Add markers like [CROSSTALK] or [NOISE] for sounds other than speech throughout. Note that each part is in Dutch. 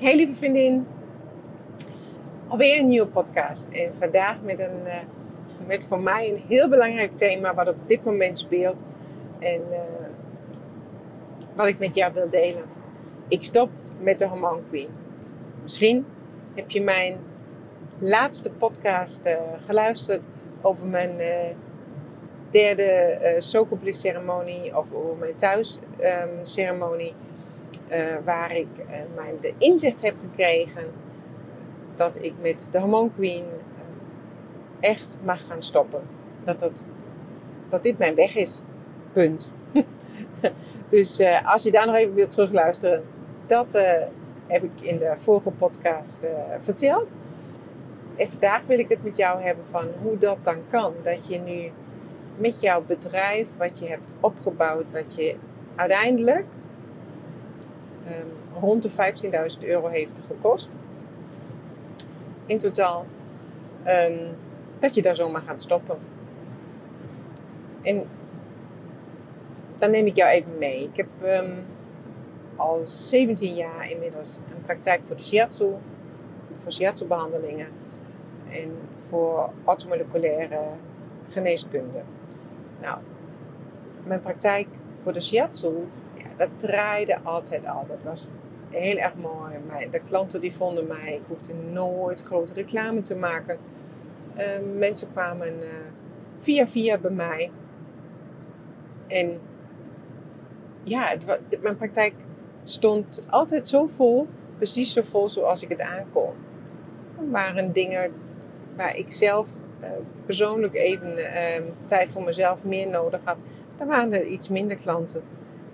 Hey lieve vriendin, alweer een nieuwe podcast. En vandaag met, een, uh, met voor mij een heel belangrijk thema wat op dit moment speelt. En uh, wat ik met jou wil delen. Ik stop met de Hormone Queen. Misschien heb je mijn laatste podcast uh, geluisterd over mijn derde uh, ceremonie of over mijn thuisceremonie. Um, uh, waar ik uh, mijn, de inzicht heb gekregen dat ik met de Hormone Queen uh, echt mag gaan stoppen. Dat, dat, dat dit mijn weg is. Punt. [LAUGHS] dus als je daar nog even wilt terugluisteren, dat heb ik in de vorige podcast verteld. En vandaag wil ik het met jou hebben van hoe dat dan kan. Dat je nu met jouw bedrijf, wat je hebt opgebouwd, wat je uiteindelijk um, rond de 15.000 euro heeft gekost. In totaal. Um, dat je daar zomaar gaat stoppen. En dan neem ik jou even mee. Ik heb um, al 17 jaar inmiddels een praktijk voor de shiatsu. Voor shiatsu behandelingen. En voor automoleculaire geneeskunde. Nou, mijn praktijk voor de shiatsu dat draaide altijd al. Dat was heel erg mooi. De klanten die vonden mij, ik hoefde nooit grote reclame te maken. Uh, mensen kwamen uh, via via bij mij. En ja, mijn praktijk stond altijd zo vol, precies zo vol zoals ik het aankom. Er waren dingen waar ik zelf uh, persoonlijk even ehm, tijd voor mezelf meer nodig had. Daar waren er iets minder klanten.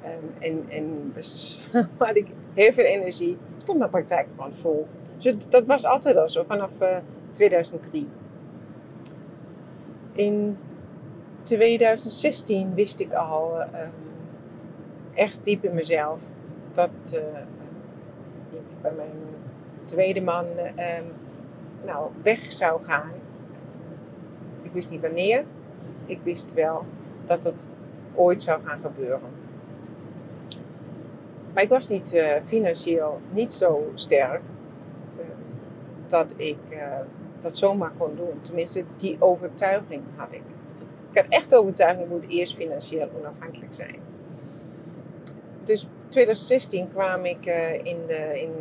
Um, en, [LAUGHS] had ik heel veel energie. Stond mijn praktijk gewoon vol. Dus dat was altijd al zo, vanaf uh, eh, 2003. In 2016 wist ik al um, echt diep in mezelf dat uh, ik bij mijn tweede man um, nou, weg zou gaan. Ik wist niet wanneer. Ik wist wel dat het ooit zou gaan gebeuren. Maar ik was niet uh, financieel niet zo sterk uh, dat ik uh, dat zomaar kon doen. Tenminste, die overtuiging had ik. Ik had echt de overtuiging, ik moet eerst financieel onafhankelijk zijn. Dus 2016 kwam ik in, de, in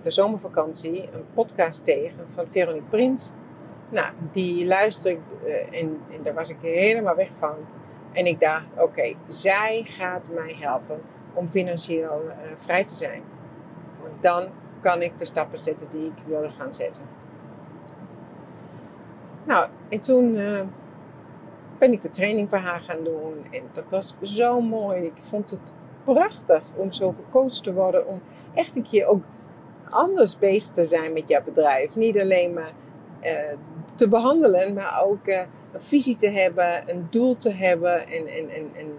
de zomervakantie een podcast tegen van Veronique Prins. Nou, die luisterde ik en, en daar was ik helemaal weg van. En ik dacht, oké, zij gaat mij helpen om financieel uh, vrij te zijn. Want dan kan ik de stappen zetten die ik wilde gaan zetten. Nou, en toen uh, ben ik de training bij haar gaan doen. En dat was zo mooi. Ik vond het prachtig om zo gecoacht te worden. Om echt een keer ook anders bezig te zijn met jouw bedrijf. Niet alleen maar uh, te behandelen, maar ook een visie te hebben, een doel te hebben en, en, en, en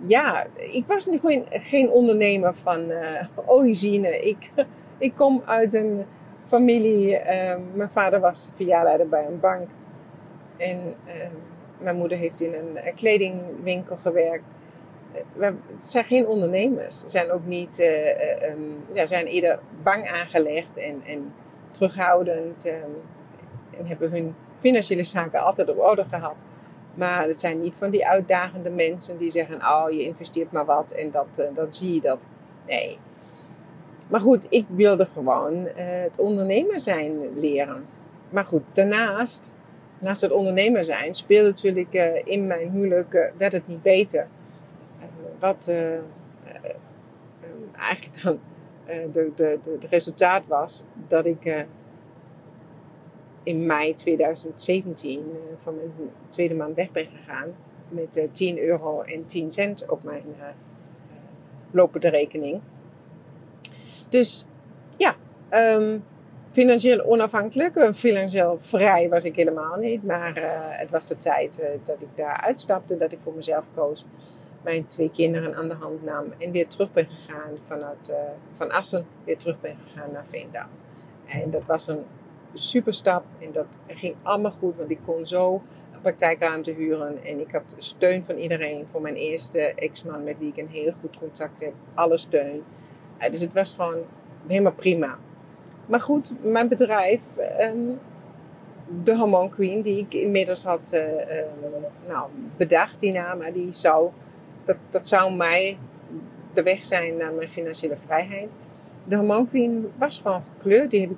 ja, ik was geen, geen ondernemer van uh, origine. Ik, ik kom uit een familie. Uh, mijn vader was verjaarleider bij een bank. En uh, mijn moeder heeft in een kledingwinkel gewerkt. We zijn geen ondernemers. Ze zijn ook niet, um, ja, zijn eerder bang aangelegd en, en terughoudend. Um, en hebben hun financiële zaken altijd op orde gehad. Maar het zijn niet van die uitdagende mensen die zeggen: Oh, je investeert maar wat en dat, uh, dan zie je dat. Nee. Maar goed, ik wilde gewoon uh, het ondernemer zijn leren. Maar goed, daarnaast, naast het ondernemer zijn, speelde natuurlijk uh, in mijn huwelijk, werd het niet beter. wat eigenlijk dan het resultaat was dat ik in mei 2017 uh, eh, van mijn tweede man weg ben gegaan. Met uh, 10 euro en 10 cent op mijn uh, lopende rekening. Dus ja, um, financieel onafhankelijk. Financieel vrij was ik helemaal niet. Maar het was de tijd dat ik daar uitstapte. Dat ik voor mezelf koos. Mijn twee kinderen aan de hand nam. En weer terug ben gegaan vanuit Van Assen. Weer terug ben gegaan naar Veendaal. En dat was een superstap. En dat ging allemaal goed, want ik kon zo een praktijkruimte huren. En ik had steun van iedereen. Voor mijn eerste ex-man, met wie ik een heel goed contact heb. Alle steun. dus het was gewoon helemaal prima. Maar goed, mijn bedrijf, ehm, de Hormone Queen, die ik inmiddels had uh, nou, bedacht, die naam, die zou, dat, dat zou mij de weg zijn naar mijn financiële vrijheid. De Hormone Queen was gewoon gekleurd. Die heb ik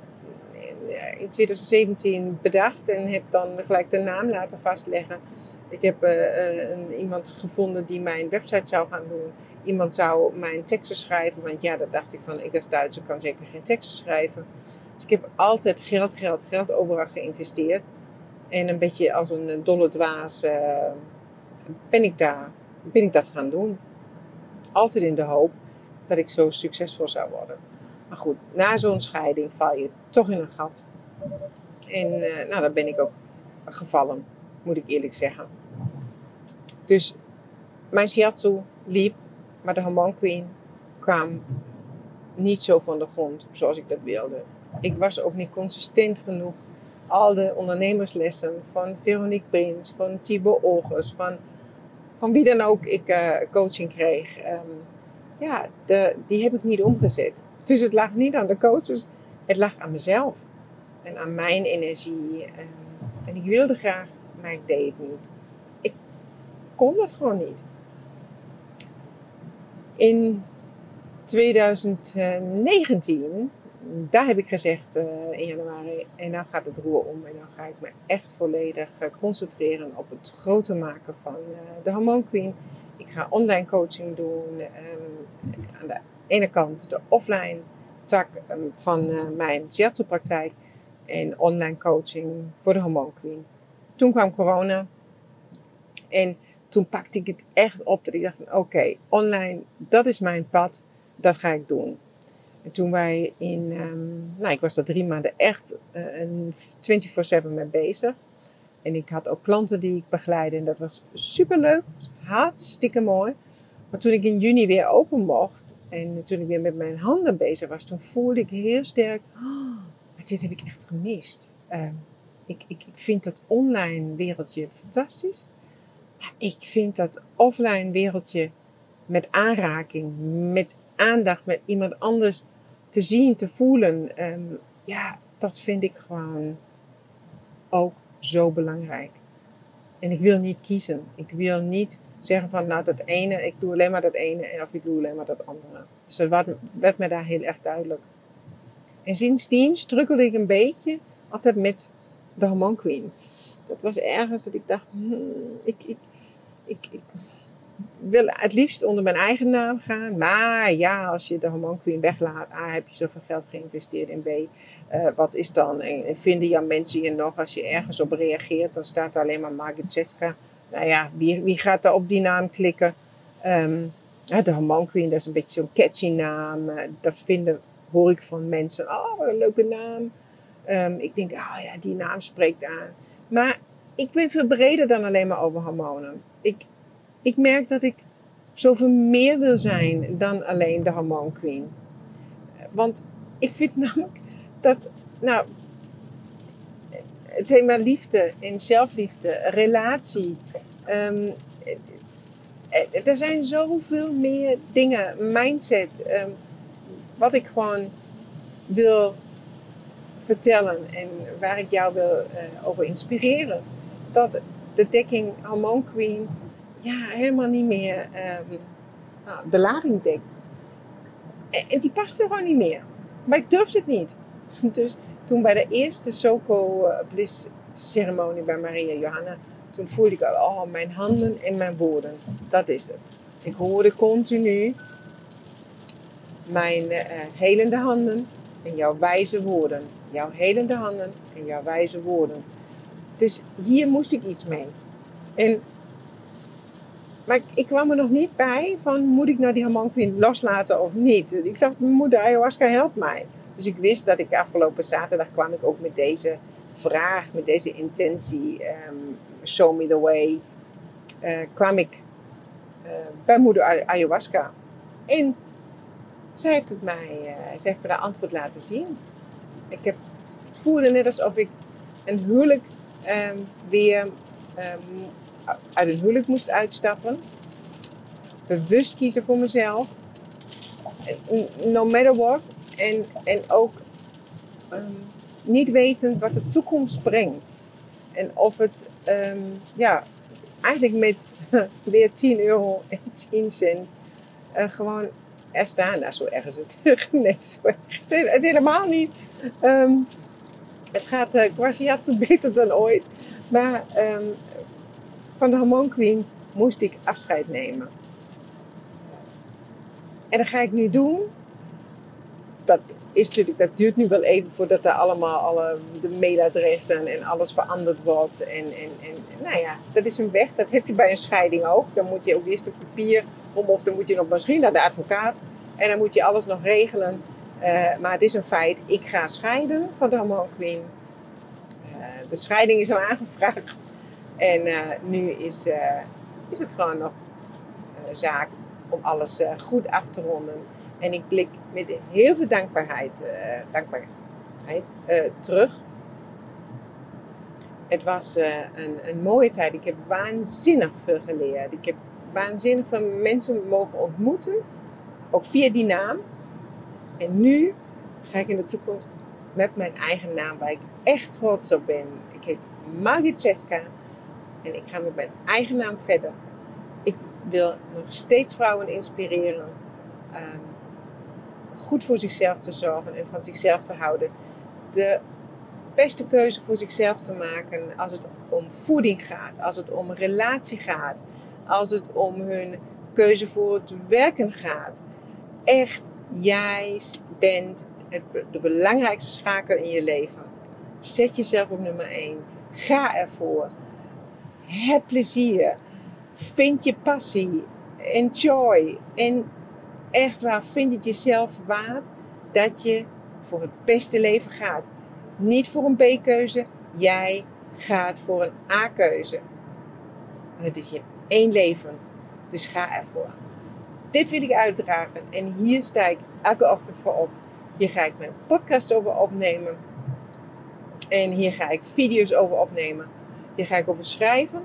in 2017 bedacht en heb dan gelijk de naam laten vastleggen. Ik heb uh, een, iemand gevonden die mijn website zou gaan doen. Iemand zou mijn teksten schrijven, want ja, dat dacht ik van, ik als Duitser kan zeker geen teksten schrijven. Dus ik heb altijd geld, geld, geld overal geïnvesteerd. En een beetje als een dolle dwaas ben, ik daar, ben ik dat gaan doen. Altijd in de hoop dat ik zo succesvol zou worden. Maar goed, na zo'n scheiding val je toch in een gat. En uh, nou, daar ben ik ook gevallen, moet ik eerlijk zeggen. Dus mijn shiatsu liep, maar de Hormone Queen kwam niet zo van de grond zoals ik dat wilde. Ik was ook niet consistent genoeg. Al de ondernemerslessen van Veronique Prins, van Thibaut August, van, van wie dan ook ik uh, coaching kreeg. Um, ja, de, die heb ik niet omgezet. Dus het lag niet aan de coaches, het lag aan mezelf en aan mijn energie. En, en ik wilde graag, maar ik deed het niet. Ik kon dat gewoon niet. In 2019, daar heb ik gezegd uh, in januari, en nou gaat het roer om en dan ga ik me echt volledig uh, concentreren op het groter maken van uh, de Hormone Queen. Ik ga online coaching doen. Um, aan ene kant de offline tak um, van mijn shiatsu-praktijk en online coaching voor de Hormone Queen. Toen kwam corona en toen pakte ik het echt op dat ik dacht van oké, online, dat is mijn pad, dat ga ik doen. En toen wij in, um, nou ik was er drie maanden echt uh, 24-7 mee bezig. En ik had ook klanten die ik begeleidde en dat was super leuk, hartstikke mooi. Maar toen ik in juni weer open mocht en toen ik weer met mijn handen bezig was, toen voelde ik heel sterk, oh, dit heb ik echt gemist. Uh, ik, ik, ik vind dat online wereldje fantastisch. Maar ik vind dat offline wereldje met aanraking, met aandacht, met iemand anders te zien, te voelen. Um, ja, dat vind ik gewoon ook zo belangrijk. En ik wil niet kiezen. Ik wil niet zeggen van nou dat ene, ik doe alleen maar dat ene en of ik doe alleen maar dat andere. Dus dat werd, werd me daar heel erg duidelijk. En sindsdien strukkelde ik een beetje altijd met de Hormone Queen. Dat was ergens dat ik dacht, hmm, ik, ik, ik, ik, wil het liefst onder mijn eigen naam gaan. Maar ja, als je de Hormone Queen weglaat, A, heb je zoveel geld geïnvesteerd in B. Uh, wat is dan? En, vinden jouw mensen je nog? Als je ergens op reageert, dan staat er alleen maar Ceska. Nou ja, wie, wie gaat er op die naam klikken? Um, de Hormone Queen, dat is een beetje zo'n catchy naam. Uh, dat vinden hoor ik van mensen, oh wat een leuke naam. Um, ik denk, oh ja, die naam spreekt aan. Maar ik ben veel breder dan alleen maar over hormonen. Ik, ik merk dat ik zoveel meer wil zijn dan alleen de hormoon queen. Want ik vind [LAUGHS] namelijk dat, nou, het thema liefde en zelfliefde, relatie. Um, er zijn zoveel meer dingen, mindset. Um, wat ik gewoon wil vertellen en waar ik jou wil uh, over inspireren. Dat de dekking Hormone Queen ja, helemaal niet meer um, nou, de lading dekt. En, die past er gewoon niet meer. Maar ik durfde het niet. [LAUGHS] Dus toen bij de eerste Soko Bliss ceremonie bij Maria Johanna, toen voelde ik al, oh, mijn handen en mijn woorden. Dat is het. Ik hoorde continu mijn uh, helende handen en jouw wijze woorden. Jouw helende handen en jouw wijze woorden. Dus hier moest ik iets mee. En, maar ik, kwam er nog niet bij van moet ik nou die Hamanquin loslaten of niet. Ik dacht, mijn moeder ayahuasca helpt mij. Dus ik wist dat ik afgelopen zaterdag kwam ik ook met deze vraag, met deze intentie, um, show me the way, uh, kwam ik uh, bij moeder ayahuasca. En zij heeft het mij, uh, heeft me daar antwoord laten zien. Ik heb, het voelde net alsof ik een huwelijk um, weer um, uit een huwelijk moest uitstappen. Bewust kiezen voor mezelf. No matter what. En, en ook ehm, niet wetend wat de toekomst brengt. En of het, ehm, ja, eigenlijk met [LAUGHS] weer 10 euro en 10 cent uh, gewoon er staan. Nou, zo erg [LAUGHS] is het. nee, zo is het helemaal niet. Um, het gaat uh, Guasiatsu [LAUGHS] beter dan ooit. Maar um, van de Hormone Queen moest ik afscheid nemen. En dat ga ik nu doen. Dat, is natuurlijk, dat duurt nu wel even voordat er allemaal alle, de mailadressen en alles veranderd wordt. En, en, en nou ja, dat is een weg. Dat heb je bij een scheiding ook. Dan moet je ook eerst op papier om of dan moet je nog misschien naar de advocaat. En dan moet je alles nog regelen. Uh, maar het is een feit, ik ga scheiden van de Hormone Queen. Uh, de scheiding is al aangevraagd. En uh, nu is, is het gewoon nog zaak om alles goed af te ronden. En ik blik met heel veel dankbaarheid, dankbaarheid terug. Het was een, een mooie tijd. Ik heb waanzinnig veel geleerd. Ik heb waanzinnig veel mensen mogen ontmoeten. Ook via die naam. En nu ga ik in de toekomst met mijn eigen naam, waar ik echt trots op ben. Ik heet Margit Cheska en ik ga met mijn eigen naam verder. Ik wil nog steeds vrouwen inspireren. Um, goed voor zichzelf te zorgen en van zichzelf te houden. De beste keuze voor zichzelf te maken als het om voeding gaat, als het om relatie gaat, als het om hun keuze voor het werken gaat. Echt, jij bent het, de belangrijkste schakel in je leven. Zet jezelf op nummer 1. Ga ervoor. Heb plezier. Vind je passie. Enjoy. En echt waar, vind het jezelf waard dat je voor het beste leven gaat. Niet voor een B-keuze. Jij gaat voor een A-keuze. Het is je één leven. Dus ga ervoor. Dit wil ik uitdragen en hier sta ik elke ochtend voor op. Hier ga ik mijn podcast over opnemen. En hier ga ik video's over opnemen. Hier ga ik over schrijven.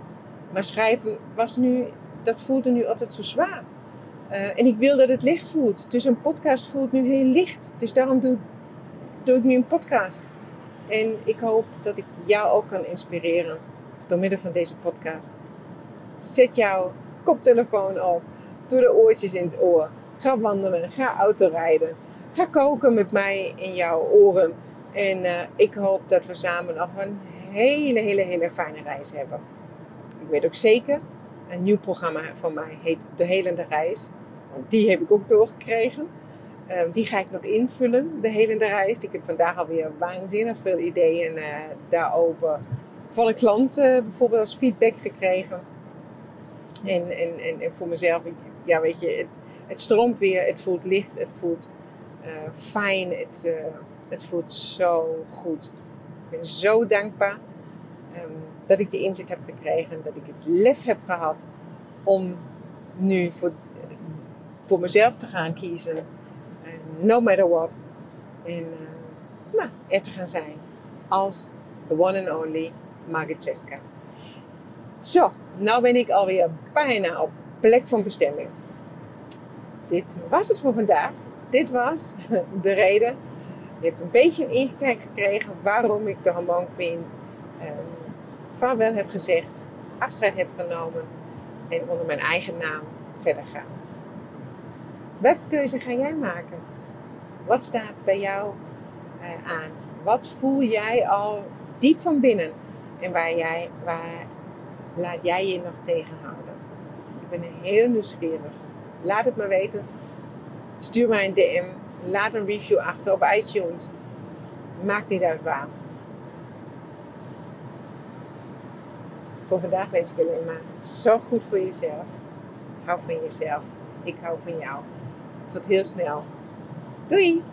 Maar schrijven was nu, dat voelde nu altijd zo zwaar. Uh, en ik wil dat het licht voelt. Dus een podcast voelt nu heel licht. Dus daarom doe, ik nu een podcast. En ik hoop dat ik jou ook kan inspireren door middel van deze podcast. Zet jouw koptelefoon op. Doe de oortjes in het oor. Ga wandelen. Ga autorijden. Ga koken met mij in jouw oren. En uh, ik hoop dat we samen nog een hele, hele, hele fijne reis hebben. Ik weet ook zeker, een nieuw programma van mij heet De Helende Reis. Die heb ik ook doorgekregen. Uh, die ga ik nog invullen, De Helende Reis. Ik heb vandaag alweer waanzinnig veel ideeën uh, daarover van een klant bijvoorbeeld als feedback gekregen. En, en, en, en voor mezelf, ja weet je, het, stroomt weer, het voelt licht, het voelt uh, fijn, het, het voelt zo goed. Ik ben zo dankbaar um, dat ik die inzicht heb gekregen, dat ik het lef heb gehad om nu voor, voor mezelf te gaan kiezen. No matter what. En nou, er te gaan zijn als the one and only Margit Ceska. Zo, nou ben ik alweer bijna op plek van bestemming. Dit was het voor vandaag. Dit was [LAUGHS] de reden. Je hebt een beetje een inkijk gekregen waarom ik de Hormone Queen eh, vaarwel heb gezegd, afscheid heb genomen en onder mijn eigen naam verder ga. Welke keuze ga jij maken? Wat staat bij jou uh, aan? Wat voel jij al diep van binnen? En waar, jij, waar laat jij je nog tegenhouden? Ik ben heel nieuwsgierig. Laat het me weten. Stuur mij een DM. Laat een review achter op iTunes. Maakt niet uit waar. Voor vandaag wens ik alleen maar zorg goed voor jezelf. Hou van jezelf. Ik hou van jou. Tot heel snel. Doei!